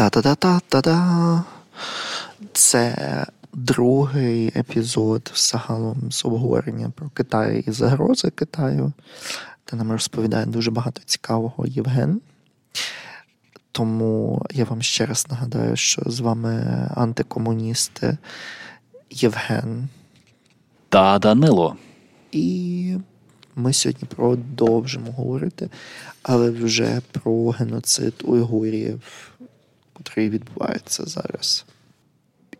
Та-та-та-та-та-та. Це другий епізод загалом з обговорення про Китай і загрози Китаю, де нам розповідає дуже багато цікавого Євген. Тому я вам ще раз нагадаю, що з вами антикомуністи Євген та Данило. І ми сьогодні продовжимо говорити, але вже про геноцид уйгурів, який відбувається зараз.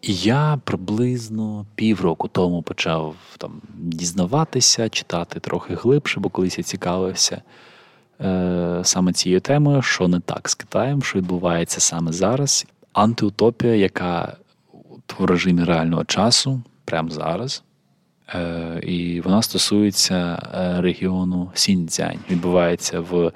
Я приблизно півроку тому почав там дізнаватися, читати трохи глибше, бо колись я цікавився е, саме цією темою, що не так з Китаєм, що відбувається саме зараз. Антиутопія, яка в режимі реального часу, прямо зараз. Е, І вона стосується е, регіону Сіньцзянь. Відбувається в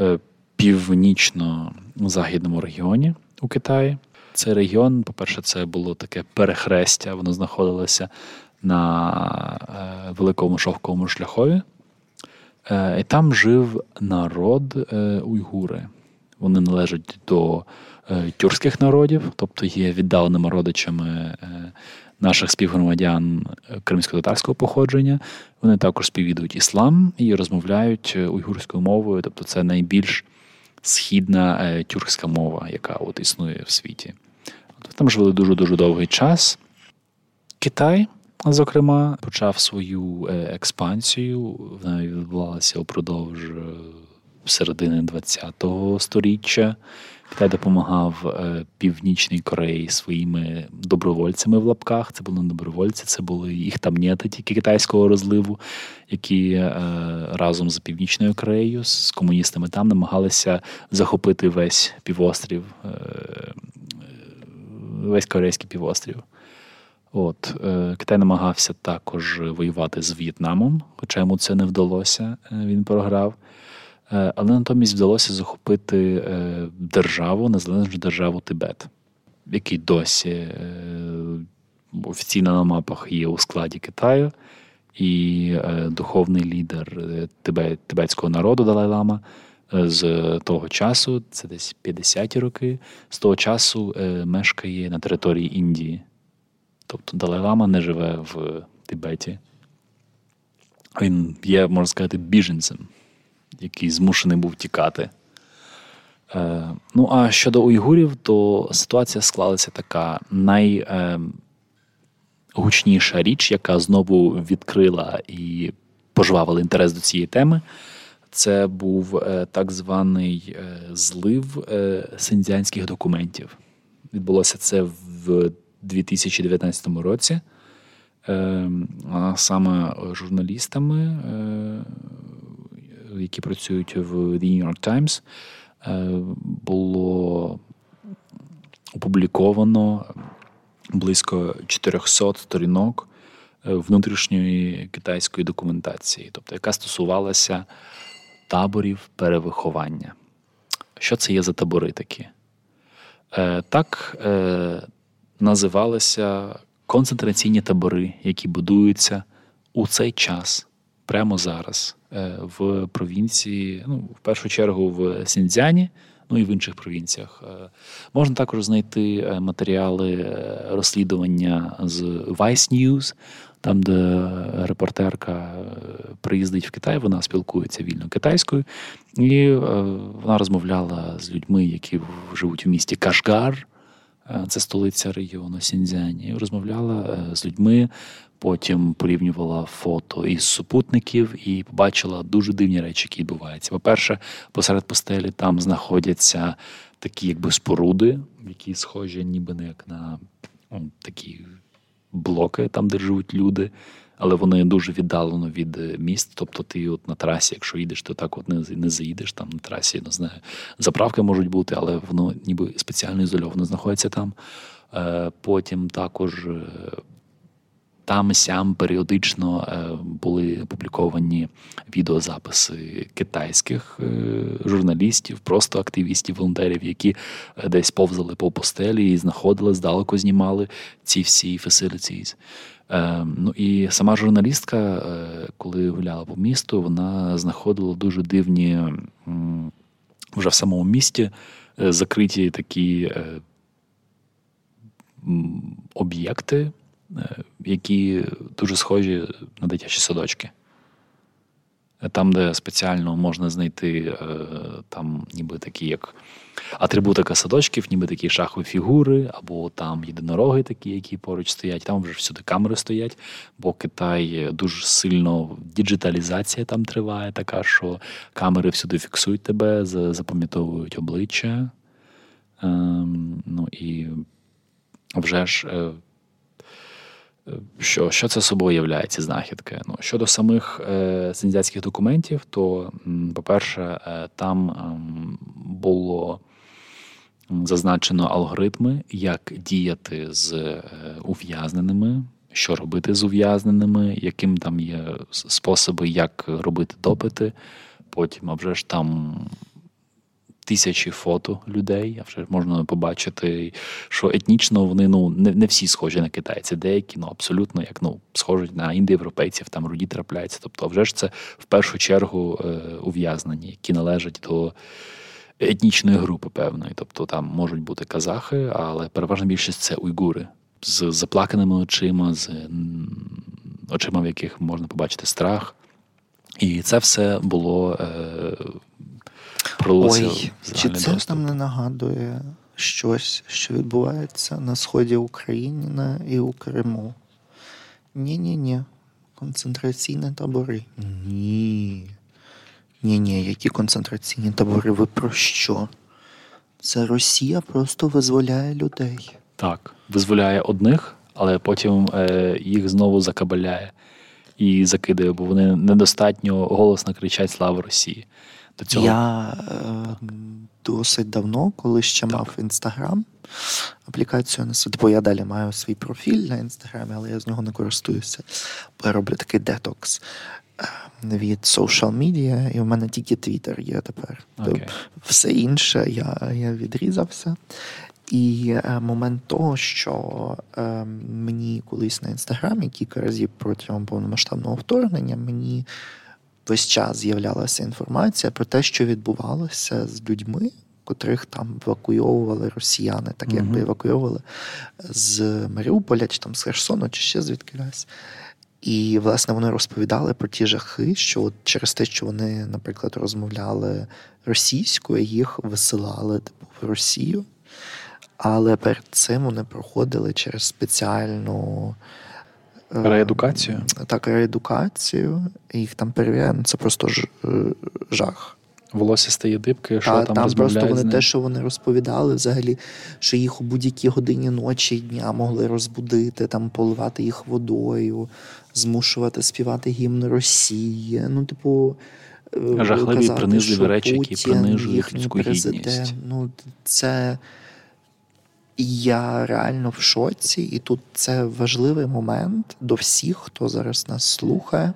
е, північно-західному регіоні у Китаї. Цей регіон, по-перше, це було таке перехрестя, воно знаходилося на е, великому шовковому шляхові. Е, і там жив народ е, уйгури. Вони належать до тюркських народів, тобто є віддаленими родичами наших співгромадян кримсько-татарського походження. Вони також співвідують іслам і розмовляють уйгурською мовою, тобто це найбільш східна тюркська мова, яка от існує в світі. Там жили дуже-дуже довгий час. Китай, зокрема, почав свою е, експансію. Вона відбувалася упродовж е, середини ХХ століття. Китай допомагав е, Північній Кореї своїми добровольцями в лапках. Це були не добровольці, це були їх тамнєти, тільки китайського розливу, які разом з Північною Кореєю, з комуністами там намагалися захопити весь півострів весь Корейський півострів. От, е, Китай намагався також воювати з В'єтнамом, хоча йому це не вдалося, е, він програв. Е, але натомість вдалося захопити державу, незалежну державу Тибет, який досі офіційно на мапах є у складі Китаю, і духовний лідер тибетського народу Далай-Лама з того часу, це десь 50-ті роки, з того часу е, мешкає на території Індії. Тобто Далай-Лама не живе в Тибеті. Він є, можна сказати, біженцем, який змушений був тікати. Е, ну, а щодо уйгурів, то ситуація склалася така найгучніша річ, яка знову відкрила і пожвавила інтерес до цієї теми. Це був е, так званий е, злив е, синдзянських документів. Відбулося це в 2019 році. А саме журналістами, які працюють в The New York Times, було опубліковано близько 400 сторінок внутрішньої китайської документації, тобто яка стосувалася таборів перевиховання. Що це є за табори такі? Е, Так е, називалися концентраційні табори, які будуються у цей час, прямо зараз, е, в провінції, ну, в першу чергу в Сіньцзяні, ну і в інших провінціях. Е, можна також знайти е, матеріали розслідування з Vice News, там, де репортерка приїздить в Китай, вона спілкується вільно китайською, і вона розмовляла з людьми, які живуть у місті Кашгар. Це столиця регіону Сіньцзяні. Розмовляла з людьми, потім порівнювала фото із супутників і побачила дуже дивні речі, які відбуваються. По-перше, посеред постелі там знаходяться такі, якби споруди, які схожі, ніби не як на ну, такі блоки, там, де живуть люди. Але вони дуже віддалено від міст. Тобто, ти от на трасі, якщо їдеш, то так от не не заїдеш там на трасі, не знаю. Заправки можуть бути, але воно ніби спеціально ізольовано знаходиться там. Е, потім також е, там сям періодично е, були опубліковані відеозаписи китайських е, журналістів, просто активістів, волонтерів, які е, десь повзали по постелі і знаходили, здалеку знімали ці всі facilities. Ну і сама журналістка, коли гуляла по місту, вона знаходила дуже дивні вже в самому місті закриті такі об'єкти, які дуже схожі на дитячі садочки. Там, де спеціально можна знайти там ніби такі, як атрибутика садочків, ніби такі шахові фігури, або там єдинороги такі, які поруч стоять. Там вже всюди камери стоять, бо Китай дуже сильно діджиталізація там триває, така що камери всюди фіксують тебе, запам'ятовують обличчя. Ем, ну і вже ж. Що що це собою являє ці знахідки? Ну, Щодо самих е, сензяцьких документів, то, по-перше, е, там е, було зазначено алгоритми, як діяти з е, ув'язненими, що робити з ув'язненими, яким там є способи, як робити допити. Потім, а вже ж там тисячі фото людей, а вже можна побачити, що етнічно вони ну не не всі схожі на китайців, деякі ну абсолютно як ну схожі на індоєвропейців, там руді трапляються. Тобто, вже ж це в першу чергу е, ув'язнені, які належать до. Етнічної групи певної, тобто там можуть бути казахи, але переважна більшість це уйгури з заплаканими очима, з очима, в яких можна побачити страх. І це все було е, Ой, Чи це доступ. нам не нагадує щось, що відбувається на сході України і у Криму? Ні-ні, ні концентраційні табори. Ні. Ні, ні, які концентраційні табори? Ви про що? Це Росія просто визволяє людей. Так, визволяє одних, але потім е, їх знову закабаляє і закидає, бо вони недостатньо голосно кричать Слава Росії. До цього я е, досить давно, коли ще так. мав інстаграм, аплікацію на бо я далі маю свій профіль на інстаграмі, але я з нього не користуюся. Бо я роблю такий детокс е, від social media, і в мене тільки Твіттер є тепер. Okay. Тобто все інше я, я відрізався. І е, момент того, що е, мені колись на інстаграмі кілька разів протягом повномасштабного вторгнення мені весь час з'являлася інформація про те, що відбувалося з людьми, котрих там евакуйовували росіяни, так якби евакуйовували з Маріуполя, чи там з Херсону, чи ще звідкись. І, власне, вони розповідали про ті жахи, що от через те, що вони, наприклад, розмовляли російською, їх висилали типу, в Росію. Але перед цим вони проходили через спеціальну реедукацію? Так, реедукацію. Їх там перевіряємо. Це просто ж, е, жах. Волосся стає дибки, що Та, там Там просто вони те, що вони розповідали, взагалі, що їх у будь-якій годині ночі і дня могли розбудити, там поливати їх водою, змушувати співати гімн Росії. Ну, типу, е, жахливі казати, принизливі речі, які принижують людську гідність. Ну, це я реально в шоці, і тут це важливий момент до всіх, хто зараз нас слухає.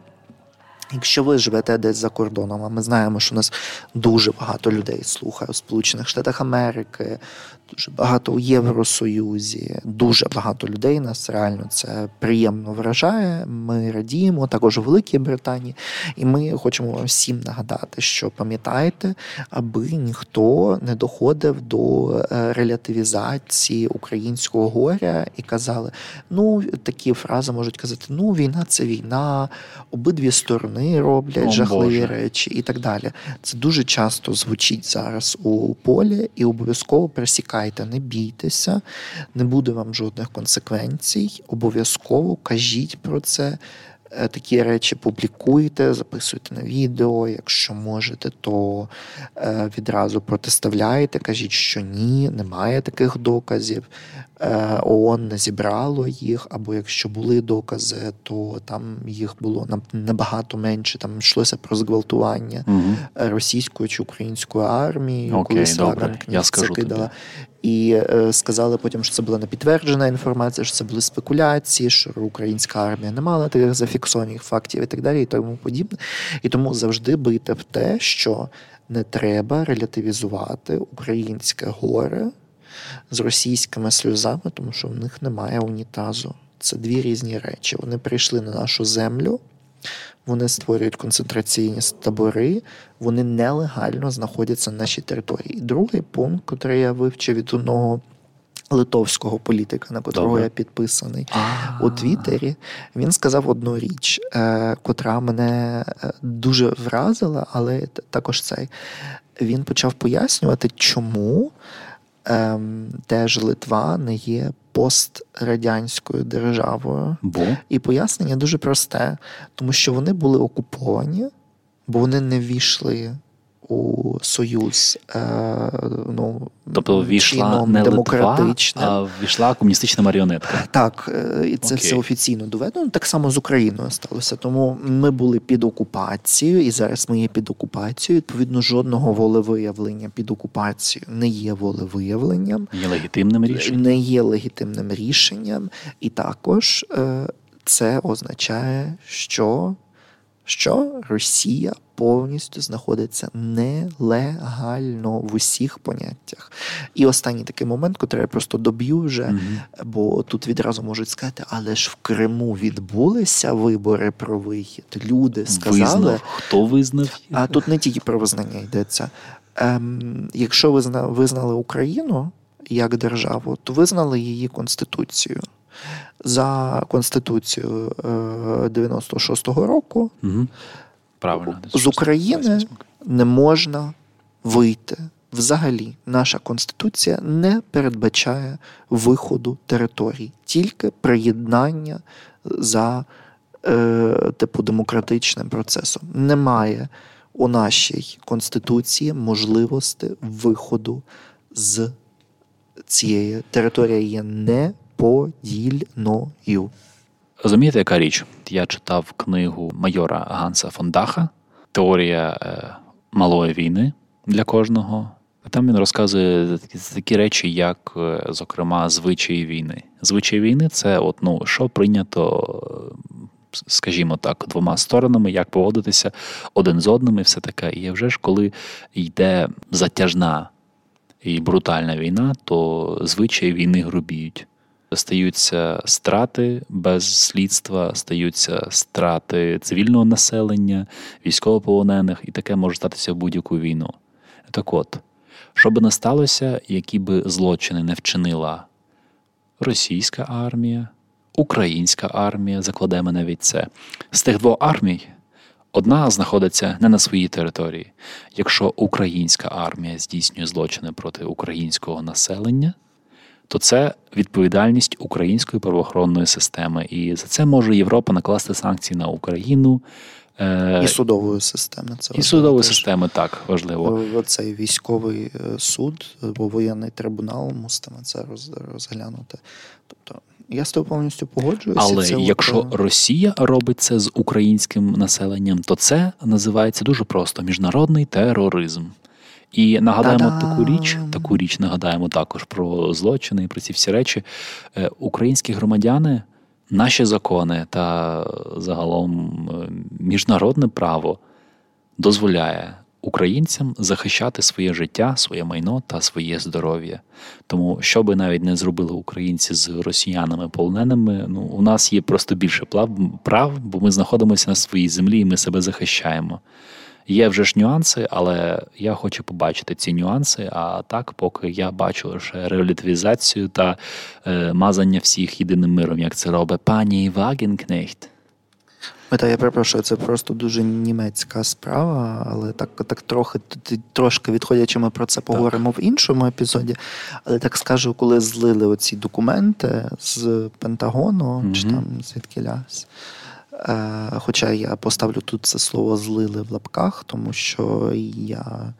Якщо ви живете десь за кордоном, а ми знаємо, що нас дуже багато людей слухає у Сполучених Штатах Америки, дуже багато у Євросоюзі, дуже багато людей нас реально це приємно вражає. Ми радіємо, також у Великій Британії, і ми хочемо всім нагадати, що пам'ятайте, аби ніхто не доходив до е, релятивізації українського горя і казали, ну такі фрази можуть казати: ну, війна це війна, обидві сторони роблять О, жахливі Боже. речі і так далі. Це дуже часто звучить зараз у полі і обов'язково пересікає чекайте, не бійтеся, не буде вам жодних консеквенцій. Обов'язково кажіть про це. Е, такі речі публікуйте, записуйте на відео. Якщо можете, то е, відразу протиставляйте, кажіть, що ні, немає таких доказів. Е, ООН не зібрало їх, або якщо були докази, то там їх було набагато менше. Там йшлося про зґвалтування угу. російської чи української армії, коли добре. Я кидала. І е, сказали потім, що це була непідтверджена інформація, що це були спекуляції, що українська армія не мала таких зафіксованих фактів і так далі, і тому подібне. І тому завжди бити в те, що не треба релятивізувати українське горе з російськими сльозами, тому що в них немає унітазу. Це дві різні речі. Вони прийшли на нашу землю, вони створюють концентраційні табори, вони нелегально знаходяться на нашій території. І другий пункт, який я вивчив від одного литовського політика, на котрого Добре. я підписаний А. у Твіттері, він сказав одну річ, е, котра мене е, дуже вразила, але також цей. Він почав пояснювати, чому ем, теж Литва не є пострадянською державою. Бо І пояснення дуже просте, тому що вони були окуповані, бо вони не ввійшли у союз. Е, ну, тобто ввійшла чином не Литва, а ввійшла комуністична маріонетка. Так, е, і це Окей. все офіційно доведено. Так само з Україною сталося. Тому ми були під окупацією, і зараз ми є під окупацією. Відповідно, жодного волевиявлення під окупацією не є волевиявленням, Є легітимним рішенням. не є легітимним рішенням. І також е, це означає, що, що Росія повністю знаходиться нелегально в усіх поняттях. І останній такий момент, котрий я просто доб'ю вже. Мгм. Бо тут відразу можуть сказати, але ж в Криму відбулися вибори про вихід. Люди сказали, Визнав. Хто визнав а тут не тільки про визнання йдеться. Ем, якщо визна, визнали Україну як державу, то визнали її конституцію. За конституцією е, 96-го року Мгм. Правильно. з України не можна вийти. Взагалі, наша конституція не передбачає виходу територій, тільки приєднання за е, типу демократичним процесом. Немає у нашій конституції можливості виходу з цієї території є неподільною. Розумієте, яка річ? Я читав книгу майора Ганса Фондаха Теорія е, малої війни для кожного. Там він розказує такі, такі речі, як, е, зокрема, звичаї війни. Звичаї війни це от, ну, що прийнято, е, скажімо так, двома сторонами, як поводитися один з одним і все таке. І вже ж коли йде затяжна і брутальна війна, то звичаї війни грубіють. Стаються страти без слідства, стаються страти цивільного населення, військовополонених, і таке може статися в будь-яку війну. Так от, що би не сталося, які би злочини не вчинила російська армія, українська армія, закладемо навіть це. З тих двох армій одна знаходиться не на своїй території. Якщо українська армія здійснює злочини проти українського населення, то це відповідальність української правоохоронної системи. І за це може Європа накласти санкції на Україну. е, І судової системи. Це і судової теж. системи так важливо. О, Оцей військовий е, суд або воєнний трибунал муситиме це розглянути. Тобто я з тобою повністю погоджуюся. Але це якщо е, Росія робить це з українським населенням, то це називається дуже просто міжнародний тероризм. І нагадаємо Та-дам! таку річ, таку річ нагадаємо також про злочини і про ці всі речі. Е, Українські громадяни, наші закони та загалом е, міжнародне право дозволяє українцям захищати своє життя, своє майно та своє здоров'я. Тому, що би навіть не зробили українці з росіянами полоненими, ну у нас є просто більше прав, бо ми знаходимося на своїй землі і ми себе захищаємо. Є вже ж нюанси, але я хочу побачити ці нюанси. А так, поки я бачу лише релятивізацію та е, мазання всіх єдиним миром, як це робить пані Вагенкнехт. Та я перепрошую, це просто дуже німецька справа, але так, так трохи трошки відходячи, ми про це поговоримо в іншому епізоді. Але так скажу, коли злили оці документи з Пентагону, чи там звідки ляс. Е, хоча я поставлю тут це слово злили в лапках, тому що я.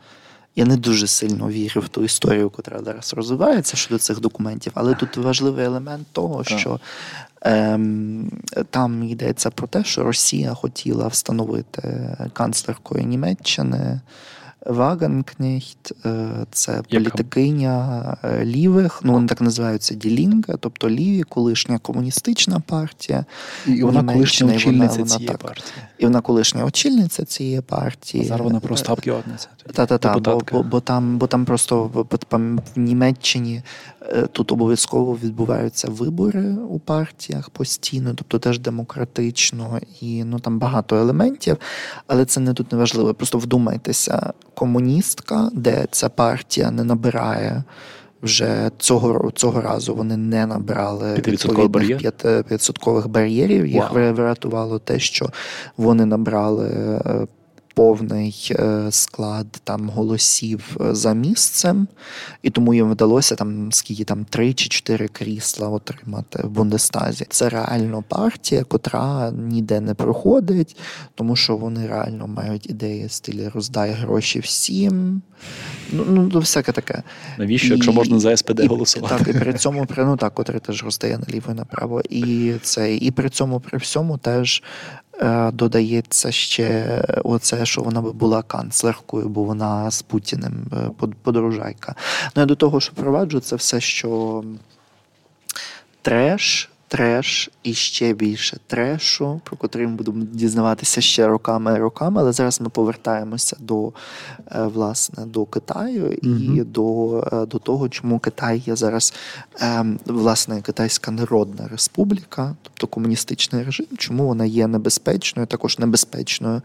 Я не дуже сильно вірю в ту історію, яка зараз розвивається щодо цих документів, але тут важливий елемент того, що ем, там йдеться про те, що Росія хотіла встановити канцлеркою Німеччини Ваганкнехт, це політикиня лівих, ну вони так називаються Ділінга, тобто ліві, колишня комуністична партія. І вона колишня очільниця вона, цієї так, партії. І вона колишня очільниця цієї партії. А зараз вона просто абгіотниця. Та-та-та, бо, бо, бо, там бо там просто в Німеччині тут обов'язково відбуваються вибори у партіях постійно, тобто теж демократично і ну там багато елементів, але це не тут не важливо. Просто вдумайтеся, комуністка, де ця партія не набирає. Вже цього цього разу вони не набрали 5% бар'єрів. Їх wow. врятувало те, що вони набрали е, повний е, склад там голосів е, за місцем, і тому їм вдалося там скільки там три чи чотири крісла отримати в Бундестазі. Це реально партія, котра ніде не проходить, тому що вони реально мають ідеї стилі роздай гроші всім. Ну, ну, ну всяке таке. Навіщо, і, якщо можна за СПД і, голосувати? Так, і при цьому ну так, котрий теж роздає наліво і направо. І це, і при цьому при всьому теж додається ще оце, що вона була канцлеркою, бо вона з Путіним е, подорожайка. Ну я до того, що проваджу, це все, що треш треш і ще більше трешу, про котрий ми будемо дізнаватися ще роками і роками. Але зараз ми повертаємося до е, власне до Китаю mm і до е, до того, чому Китай є зараз ем, власне Китайська Народна Республіка, тобто комуністичний режим, чому вона є небезпечною, також небезпечною.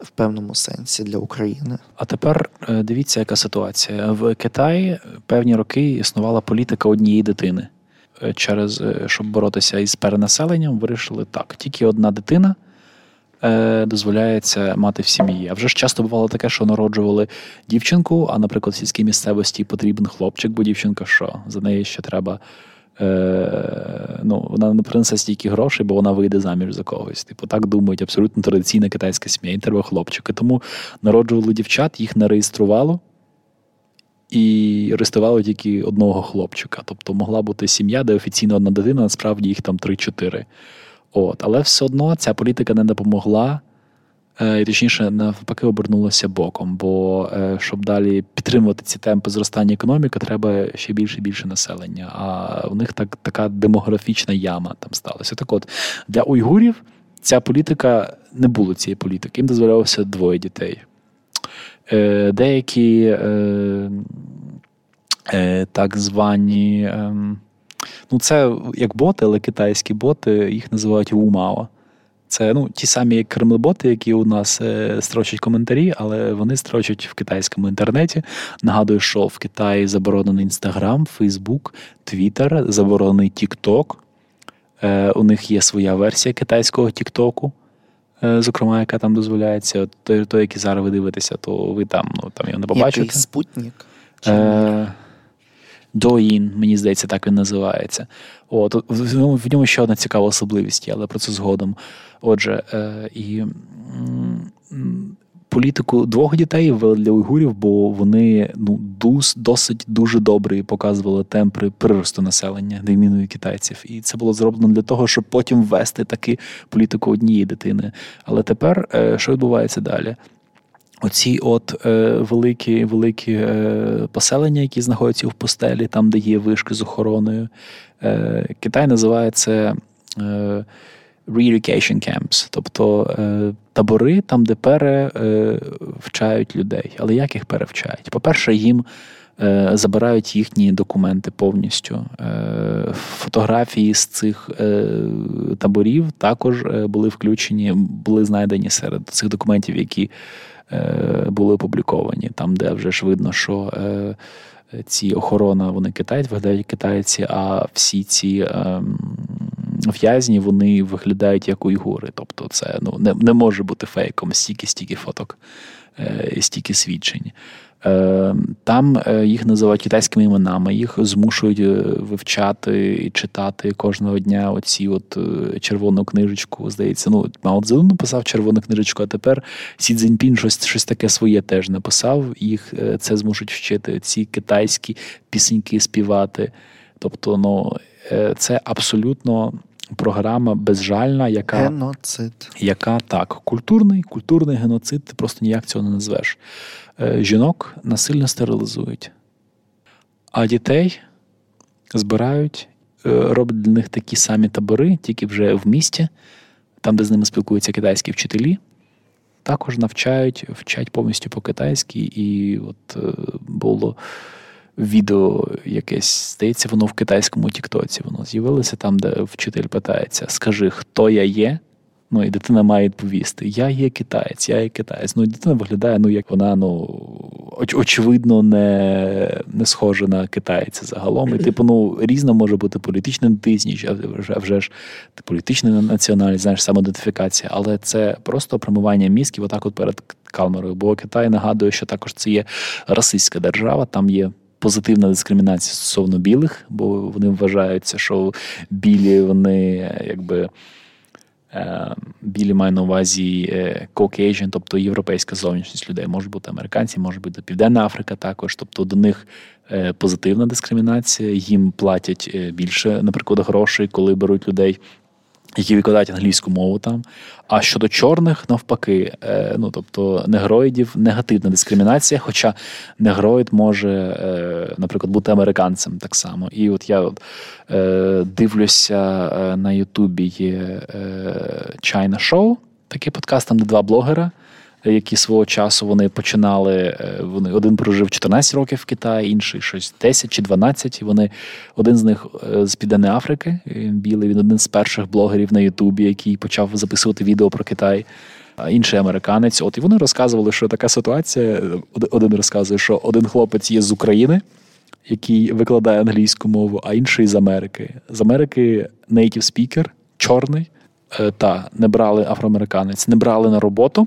В певному сенсі для України. А тепер е, дивіться, яка ситуація в Китаї певні роки існувала політика однієї дитини. Е, через е, щоб боротися із перенаселенням, вирішили так: тільки одна дитина е, дозволяється мати в сім'ї. А вже ж часто бувало таке, що народжували дівчинку, а, наприклад, в сільській місцевості потрібен хлопчик, бо дівчинка що? За неї ще треба. Е, ну, Вона не принесе стільки грошей, бо вона вийде заміж за когось. Типу, так думають абсолютно традиційна китайська сім'я, і треба хлопчики. Тому народжували дівчат, їх не реєструвало і арестували тільки одного хлопчика. Тобто могла бути сім'я, де офіційно одна дитина, насправді їх там 3-4. От. Але все одно ця політика не допомогла. Е, і точніше, навпаки, обернулося боком. Бо е, щоб далі підтримувати ці темпи зростання економіки, треба ще більше і більше населення. А в них так така демографічна яма там сталася. Так от для уйгурів ця політика не було цієї політики. Їм дозволялося двоє дітей. Е, деякі е, е, так звані, ну це як боти, але китайські боти, їх називають Вумао. Це ну, ті самі кремлеботи, які у нас строчать коментарі, але вони строчать в китайському інтернеті. Нагадую, що в Китаї заборонений Інстаграм, Фейсбук, Твіттер, заборонений Тікток. У них є своя версія китайського Тіктоку. Е, зокрема, яка там дозволяється. Той, той, який зараз ви дивитеся, то ви там ну, там його не побачите. Який спутник? Е, Доїн, мені здається, так він називається. От, В ньому ще одна цікава особливість, але про це згодом. Отже, е, і політику двох дітей ввели для уйгурів, бо вони ну досить дуже добре показували темпи приросту населення відміною китайців. І це було зроблено для того, щоб потім ввести таки політику однієї дитини. Але тепер е, що відбувається далі? Оці от е, великі великі е, поселення, які знаходяться в постелі, там, де є вишки з охороною. Е, Китай називає це е, re-education camps, тобто е, табори там, де перевчають людей. Але як їх перевчають? По-перше, їм е, забирають їхні документи повністю. Е, фотографії з цих е, таборів також е, були включені, були знайдені серед цих документів, які е, були опубліковані, там, де вже ж видно, що. Ці охорона, вони китають, виглядають китайці, а всі ці ем, в'язні вони виглядають як уйгури. Тобто, це ну не не може бути фейком, стільки-стільки фоток, е, стільки свідчень. Е, там е, їх називають китайськими іменами, їх змушують вивчати і читати кожного дня оці от червону книжечку. Здається, ну Мао Цзедун написав червону книжечку, а тепер Сі Цзіньпін щось щось таке своє теж написав. Їх це змушують вчити ці китайські пісеньки співати. Тобто, ну це абсолютно програма безжальна, яка геноцид. Яка так, культурний, культурний геноцид, ти просто ніяк цього не назвеш. Е, жінок насильно стерилізують, а дітей збирають, е, роблять для них такі самі табори, тільки вже в місті, там, де з ними спілкуються китайські вчителі. Також навчають, вчать повністю по-китайськи, і от е, було відео якесь, здається, воно в китайському Тіктоці. Воно з'явилося там, де вчитель питається: Скажи, хто я є? Ну, і дитина має відповісти: Я є китаєць, я є китаєць. Ну, і дитина виглядає, ну, як вона, ну, очевидно, не не схожа на китайця загалом. І, типу, ну, різно може бути політична ідентичність, а вже, ж політична національність, знаєш, самоідентифікація. Але це просто промивання мізків отак от перед Калмерою. Бо Китай нагадує, що також це є расистська держава, там є позитивна дискримінація стосовно білих, бо вони вважаються, що білі вони якби. Е, білі маю на увазі е, Caucasian, тобто європейська зовнішність людей. Можуть бути американці, може бути Південна Африка також. Тобто до них е, позитивна дискримінація, їм платять більше, наприклад, грошей, коли беруть людей які викладають англійську мову там. А щодо чорних, навпаки, е, ну тобто негроїдів негативна дискримінація, хоча негроїд може, е, наприклад, бути американцем так само. І от я от, е, дивлюся на Ютубі є China Show, такий подкаст, там де два блогера які свого часу вони починали. Е, вони один прожив 14 років в Китаї, інший щось 10 чи 12. І вони один з них е, з Південної Африки. Він білий, він один з перших блогерів на Ютубі, який почав записувати відео про Китай. А інший американець. От і вони розказували, що така ситуація. Один розказує, що один хлопець є з України. Який викладає англійську мову, а інший з Америки. З Америки native speaker, чорний, е, та не брали афроамериканець, не брали на роботу.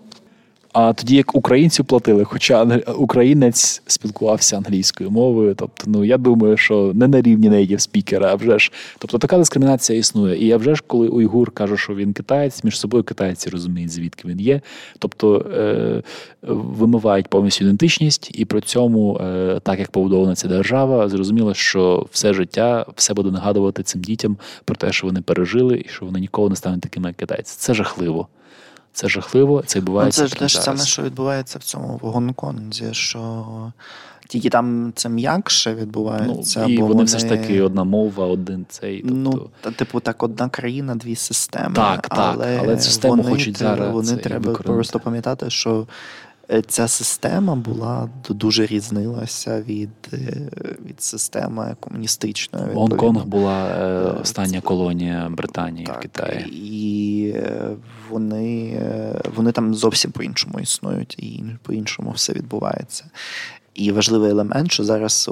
А тоді як українцю платили, хоча українець спілкувався англійською мовою. Тобто, ну я думаю, що не на рівні native спікера, а вже ж. Тобто така дискримінація існує. І я вже ж, коли Уйгур каже, що він китаєць, між собою китайці розуміють, звідки він є. Тобто е, вимивають повністю ідентичність, і при цьому, е, так як побудована ця держава, зрозуміло, що все життя все буде нагадувати цим дітям про те, що вони пережили, і що вони ніколи не стануть такими, як китайці. Це жахливо. Це жахливо, це відбувається. Ну, це ж те ж саме, що відбувається в цьому в Гонконзі, що тільки там це м'якше відбувається. Ну, І вони, вони все ж таки одна мова, один цей. Ну, тобто... Ну, типу, так, одна країна, дві системи. Так, так, але, але систему вони, хочуть зараз. Вони треба просто пам'ятати, що ця система була дуже різнилася від е, від системи комуністичної. Гонконг була е, остання колонія Британії так, в Китаї. І вони вони там зовсім по-іншому існують, і по-іншому все відбувається. І важливий елемент, що зараз,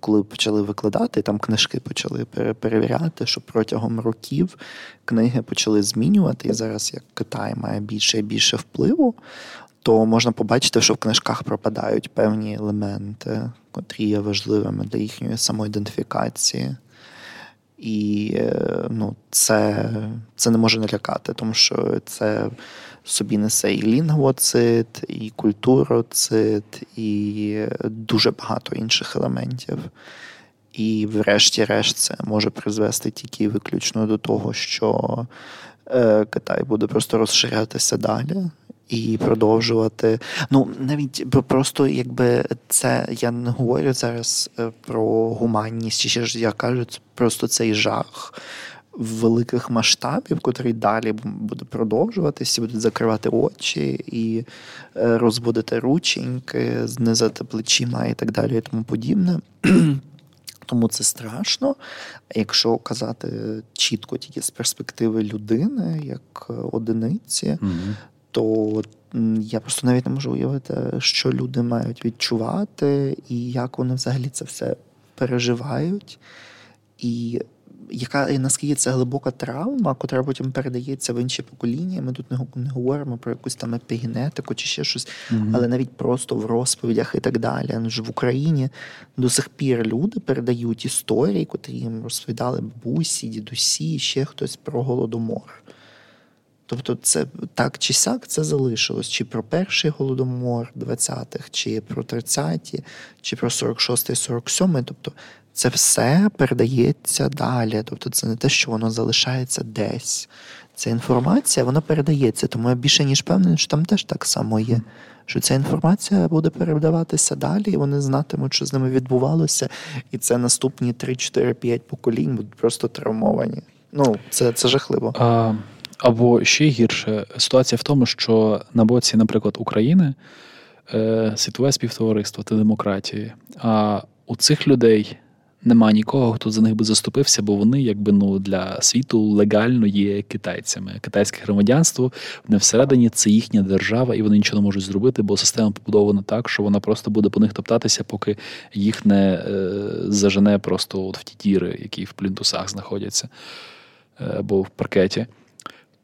коли почали викладати, там книжки почали перевіряти, що протягом років книги почали змінювати. І зараз як Китай має більше і більше впливу, то можна побачити, що в книжках пропадають певні елементи, котрі є важливими для їхньої самоідентифікації. І е, ну, це це не може налякати, тому що це собі несе і лінгвоцит, і культуроцит, і дуже багато інших елементів. І, врешті-решт, це може призвести тільки виключно до того, що е, Китай буде просто розширятися далі і продовжувати. Ну навіть просто якби це я не говорю зараз е, про гуманність, чи ще ж я кажу, це просто цей жах. Великих масштабів, котрий далі буде продовжуватися, будуть закривати очі і е, розводити рученьки, знизати плечима і так далі, і тому подібне. Тому це страшно. Якщо казати чітко тільки з перспективи людини, як одиниці, mm-hmm то я просто навіть не можу уявити, що люди мають відчувати, і як вони взагалі це все переживають. І яка і наскільки це глибока травма, котра потім передається в інші покоління. Ми тут не, говоримо про якусь там епігенетику чи ще щось, mm-hmm. але навіть просто в розповідях і так далі. Ну ж в Україні до сих пір люди передають історії, котрі їм розповідали бабусі, дідусі, ще хтось про голодомор. Тобто, це так чи сяк це залишилось. Чи про перший голодомор 20-х, чи про 30-ті, чи про 46-й, 47-й. Тобто це все передається далі. Тобто, це не те, що воно залишається десь. Ця інформація вона передається, тому я більше ніж певний, що там теж так само є. Що ця інформація буде передаватися далі, і вони знатимуть, що з ними відбувалося, і це наступні 3, 4, 5 поколінь будуть просто травмовані. Ну, це це жахливо. А, Або ще гірше, ситуація в тому, що на боці, наприклад, України е, світове співтовариство та демократії. А у цих людей нема нікого, хто за них би заступився, бо вони якби ну для світу легально є китайцями. Китайське громадянство не всередині це їхня держава, і вони нічого не можуть зробити, бо система побудована так, що вона просто буде по них топтатися, поки їх не е, зажене просто от в ті діри, які в плінтусах знаходяться е, або в паркеті.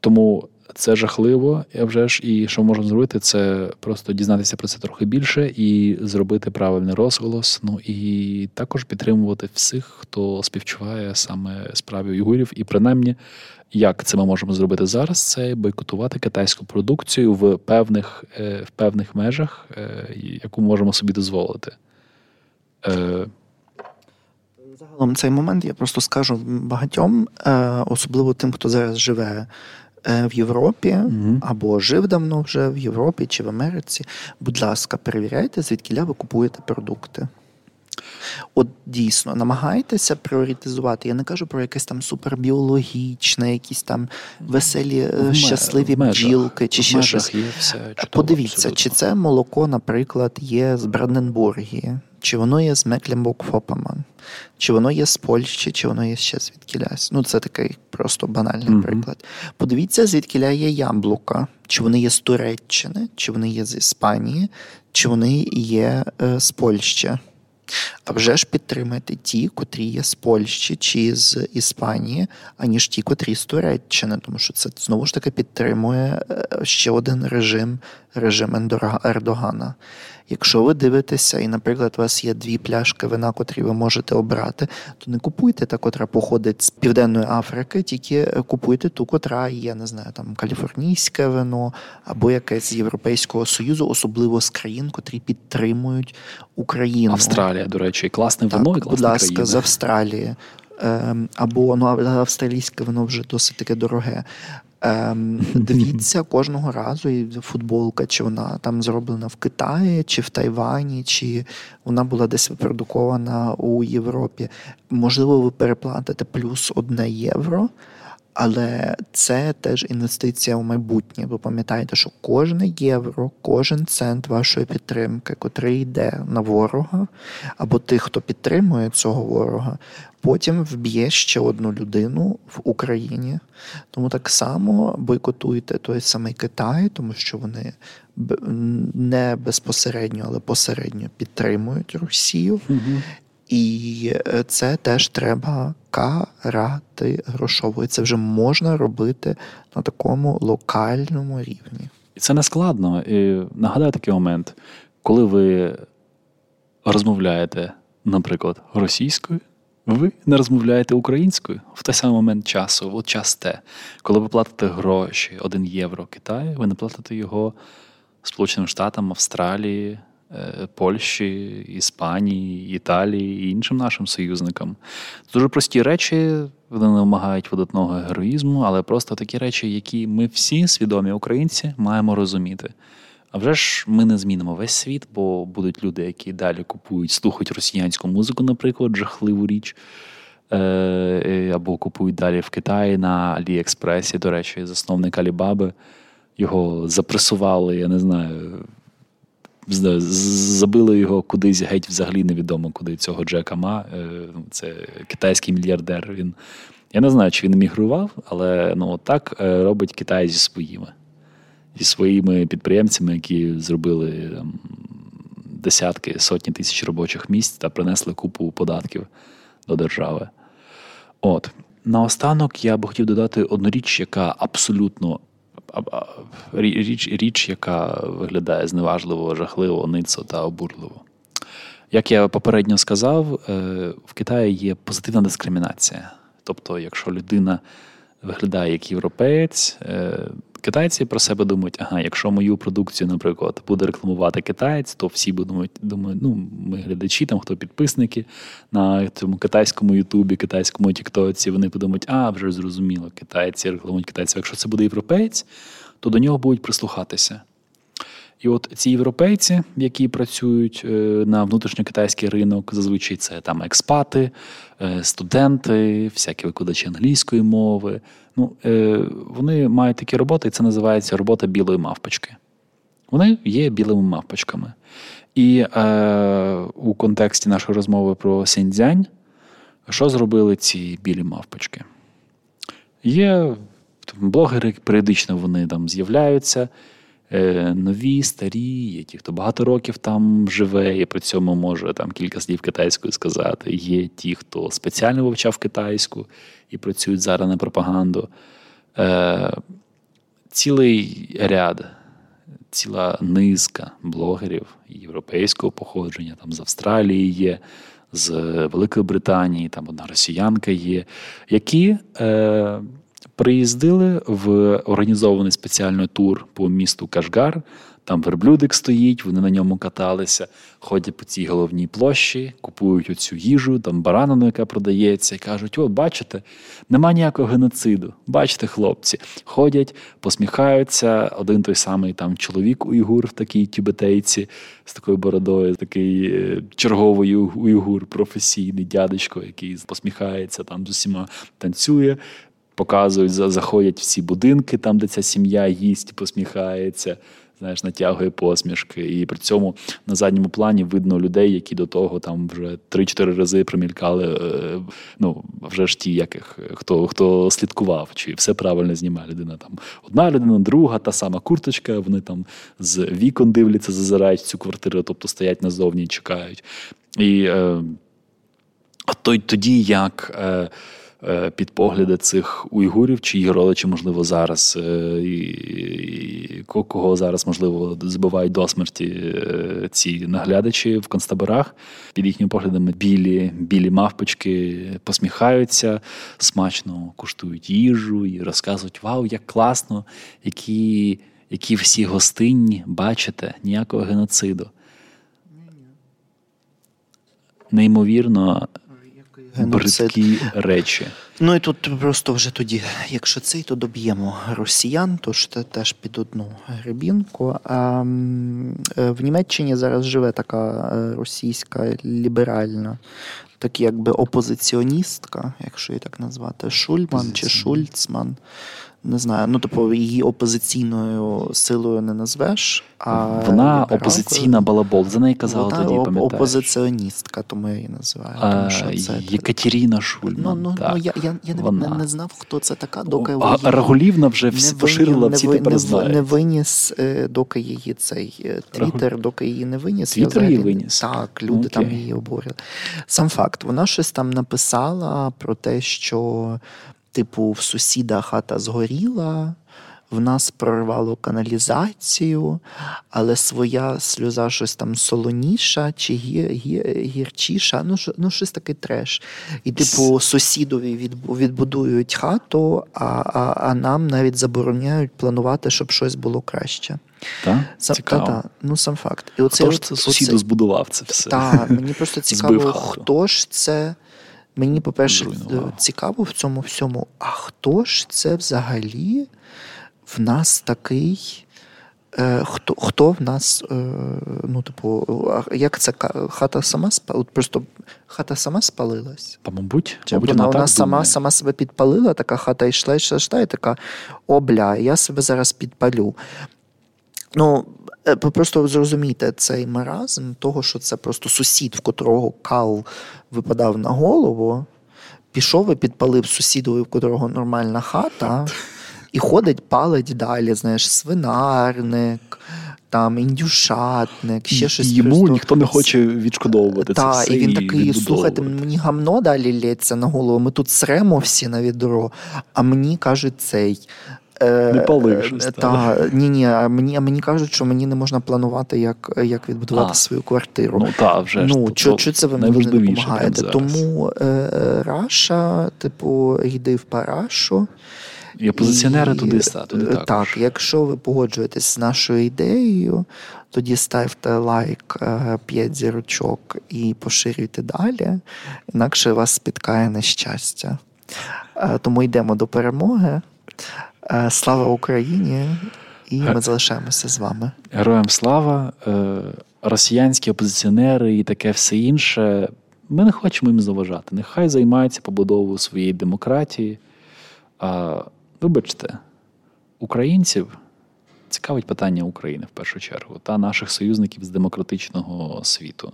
Тому це жахливо, а вже ж, і що можемо зробити, це просто дізнатися про це трохи більше і зробити правильний розголос. Ну і також підтримувати всіх, хто співчуває саме справі уйгурів. І принаймні, як це ми можемо зробити зараз, це бойкотувати китайську продукцію в певних е, в певних межах, е, яку можемо собі дозволити. Е, Загалом цей момент я просто скажу багатьом, особливо тим, хто зараз живе в Європі mm або жив давно вже в Європі чи в Америці. Будь ласка, перевіряйте, звідки ви купуєте продукти. От дійсно намагайтеся пріоритизувати. Я не кажу про якесь там супербіологічне, якісь там веселі, е, в щасливі межах, бджілки чи ще щось. Є все чудово, Подивіться, абсолютно. чи це молоко, наприклад, є з Бранденбургії, чи воно є з Мекленбург-Фопаман, чи воно є з Польщі, чи воно є ще звідкілясь. Ну, це такий просто банальний mm-hmm. приклад. Подивіться, звідкіля є яблука, чи вони є з Туреччини, чи вони є з Іспанії, чи вони є е, з Польщі. А вже ж підтримати ті, котрі є з Польщі чи з Іспанії, аніж ті, котрі з Туреччини, тому що це знову ж таки підтримує е, ще один режим режим Ердогана. Якщо ви дивитеся, і, наприклад, у вас є дві пляшки вина, котрі ви можете обрати, то не купуйте та, котра походить з Південної Африки, тільки купуйте ту, котра є, не знаю, там каліфорнійське вино або якесь з Європейського Союзу, особливо з країн, котрі підтримують Україну. Австралія, до речі, класне так, вино і класна Будь ласка, країна. з Австралії. Ем, або ну, австралійське воно вже досить таке дороге. Ем, Дивіться кожного разу і футболка, чи вона там зроблена в Китаї, чи в Тайвані, чи вона була десь випродукована у Європі. Можливо, ви переплатите плюс одне євро. Але це теж інвестиція у майбутнє. Ви пам'ятаєте, що кожне євро, кожен цент вашої підтримки, котрий йде на ворога, або тих, хто підтримує цього ворога, потім вб'є ще одну людину в Україні. Тому так само бойкотуйте той самий Китай, тому що вони не безпосередньо, але посередньо підтримують Росію. Угу. І е, це теж треба карати грошово. І це вже можна робити на такому локальному рівні. І це не складно. І Нагадаю такий момент, коли ви розмовляєте, наприклад, російською, ви не розмовляєте українською в той самий момент часу, от час те. Коли ви платите гроші 1 євро Китаю, ви не платите його Сполученим Штатам, Австралії. Е, Польщі, Іспанії, Італії і іншим нашим союзникам. Це дуже прості речі, вони не вимагають видатного героїзму, але просто такі речі, які ми всі, свідомі українці, маємо розуміти. А вже ж ми не змінимо весь світ, бо будуть люди, які далі купують, слухають росіянську музику, наприклад, жахливу річ. Е, або купують далі в Китаї на Аліекспресі. До речі, засновник Алібаби. Його запресували, я не знаю, забили його кудись геть взагалі невідомо, куди цього Джека Ма. Е, це китайський мільярдер. Він я не знаю, чи він емігрував, але ну так е, робить Китай зі своїми, зі своїми підприємцями, які зробили там, десятки, сотні тисяч робочих місць та принесли купу податків до держави. От. Наостанок я б хотів додати одну річ, яка абсолютно річ, річ, яка виглядає зневажливо, жахливо, ницо та обурливо. Як я попередньо сказав, е, в Китаї є позитивна дискримінація. Тобто, якщо людина виглядає як європеєць, е, китайці про себе думають, ага, якщо мою продукцію, наприклад, буде рекламувати китаєць, то всі будуть думають, ну, ми глядачі, там хто підписники на цьому китайському Ютубі, китайському Тіктоці, вони подумають, а вже зрозуміло, китайці рекламують китайців. Якщо це буде європеєць, то до нього будуть прислухатися. І от ці європейці, які працюють е, на внутрішньокитайський ринок, зазвичай це там експати, е, студенти, всякі викладачі англійської мови. Ну, е, Вони мають такі роботи, і це називається робота білої мавпочки. Вони є білими мавпочками. І е, у контексті нашої розмови про Сіньцзянь, що зробили ці білі мавпочки? Є блогери, періодично вони там з'являються. Е, нові, старі, є ті, хто багато років там живе, і при цьому може там кілька слів китайською сказати. Є ті, хто спеціально вивчав китайську і працюють зараз на пропаганду. Е, Цілий ряд, ціла низка блогерів європейського походження, там з Австралії є, з Великої Британії, там одна росіянка є, які. Е, приїздили в організований спеціальний тур по місту Кашгар. Там верблюдик стоїть, вони на ньому каталися, ходять по цій головній площі, купують оцю їжу, там баранину, яка продається, і кажуть: о, бачите, нема ніякого геноциду. Бачите, хлопці, ходять, посміхаються. Один той самий там чоловік уйгур в такій тюбетейці з такою бородою, такий е, черговий уйгур, професійний дядечко, який посміхається, там з усіма танцює показують, заходять в ці будинки, там, де ця сім'я їсть, посміхається, знаєш, натягує посмішки. І при цьому на задньому плані видно людей, які до того там вже 3-4 рази примількали. Е, ну, вже ж ті, яких хто хто слідкував, чи все правильно знімає людина. Там одна людина, друга, та сама курточка. Вони там з вікон дивляться, зазирають в цю квартиру, тобто стоять назовні і чекають. І е, тоді як. Е, під погляди цих уйгурів, чи їх родичі, можливо, зараз е, і кого зараз, можливо, збивають до смерті е, ці наглядачі в концтаборах. Під їхніми поглядами білі білі мавпочки посміхаються, смачно куштують їжу і розказують: Вау, як класно, які, які всі гостинні, бачите, ніякого геноциду. Неймовірно бридкі речі. Ну і тут просто вже тоді, якщо цей, то доб'ємо росіян, то ж це теж під одну грибінку. А е, в Німеччині зараз живе така е, російська ліберальна, так якби опозиціоністка, якщо її так назвати, Шульман чи Шульцман не знаю, ну типу її опозиційною силою не назвеш. а Вона опозиційна балабол. За неї казали Вона тоді, пам'ятаєш? опозиціоністка, тому я її називаю. А, тому що це Єкатеріна Шульман. Ну, ну, так. ну я я, я не, не знав, хто це така, доки а, її... Рагулівна вже всі поширила, всі не, тепер не. Не виніс, е, доки її цей е, твіттер, доки її не виніс. Твіттер її виніс? Так, люди okay. там її обурили. Сам факт, вона щось там написала про те, що типу, в сусіда хата згоріла, в нас прорвало каналізацію, але своя сльоза щось там солоніша чи гір, гір, гірчіша. Ну, ну, щось таке треш. І, типу, сусідові відбудують хату, а а, а нам навіть забороняють планувати, щоб щось було краще. Так? Сам, Цікаво. Та, та, ну сам факт. І оце, Хто ж це сусіду збудував це все? Так, мені просто цікаво, хто ж це. Мені, по-перше, цікаво в цьому всьому, а хто ж це взагалі в нас такий? Е, хто хто в нас, е, ну, типу, як це хата сама спалила? Просто хата сама спалилась? Та, мабуть, Чи мабуть, вона, вона сама сама себе підпалила, така хата йшла, йшла, йшла, і така о, бля, я себе зараз підпалю. Ну, е, просто зрозумійте цей маразм того, що це просто сусід, в котрого кал випадав на голову, пішов і підпалив сусіду, в котрого нормальна хата, і ходить, палить далі. Знаєш, свинарник, там індюшатник, ще щось. Йому просто... ніхто не хоче відшкодовувати та, це. все І він такий: слухайте, мені гамно далі лється на голову. Ми тут сремо всі на відро, а мені кажуть цей. Не палив щось. Та, ні, ні, мені мені кажуть, що мені не можна планувати, як як відбудувати а, свою квартиру. Ну та вже ну, що, що це ви мені не допомагаєте? Тому е, Раша, типу, йди в парашу. І опозиціонери туди туди е, також. Так, якщо ви погоджуєтесь з нашою ідеєю, тоді ставте лайк, е, 5 зірочок і поширюйте далі, інакше вас спіткає нещастя. Е, Тому йдемо до перемоги. Слава Україні! І ми залишаємося з вами. Героям слава, е, росіянські опозиціонери і таке все інше. Ми не хочемо їм заважати. Нехай займаються побудовою своєї демократії. Вибачте, українців цікавить питання України в першу чергу та наших союзників з демократичного світу.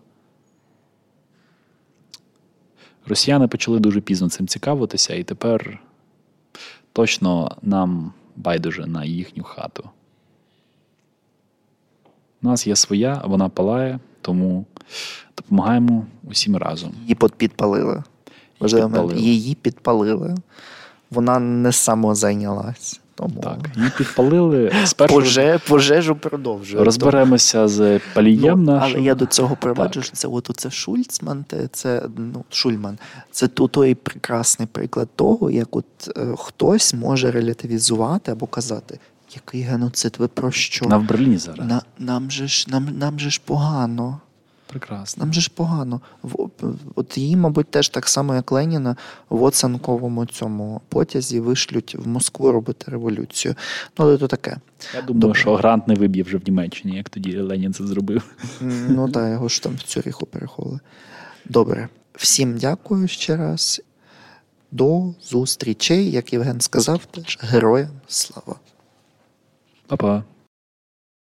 Росіяни почали дуже пізно цим цікавитися, і тепер точно нам байдуже на їхню хату. У нас є своя, вона палає, тому допомагаємо усім разом. Її підпалили. Її підпалили. Її підпалили. Вона не самозайнялась. Тому Так, її підпалили. Спершу Поже, пожежу продовжує. розберемося з палієм Ну, але я до цього приводжу, що це от це Шульцман, це ну, Шульман. Це той прекрасний приклад того, як от е, хтось може релятивізувати або казати, який геноцид, ви про що? Вона в Берліні зараз. На, нам, же ж, нам, нам же ж погано. Прекрасно. Нам же ж погано. От її, мабуть, теж так само, як Леніна, в оцинковому цьому потязі вишлють в Москву робити революцію. Ну, але то таке. Я думаю, Добре. що грант не виб'є вже в Німеччині, як тоді Ленін це зробив. Ну так, його ж там в Цюріху переховали. Добре. Всім дякую ще раз. До зустрічей, як Євген сказав, теж героям слава. Па-па.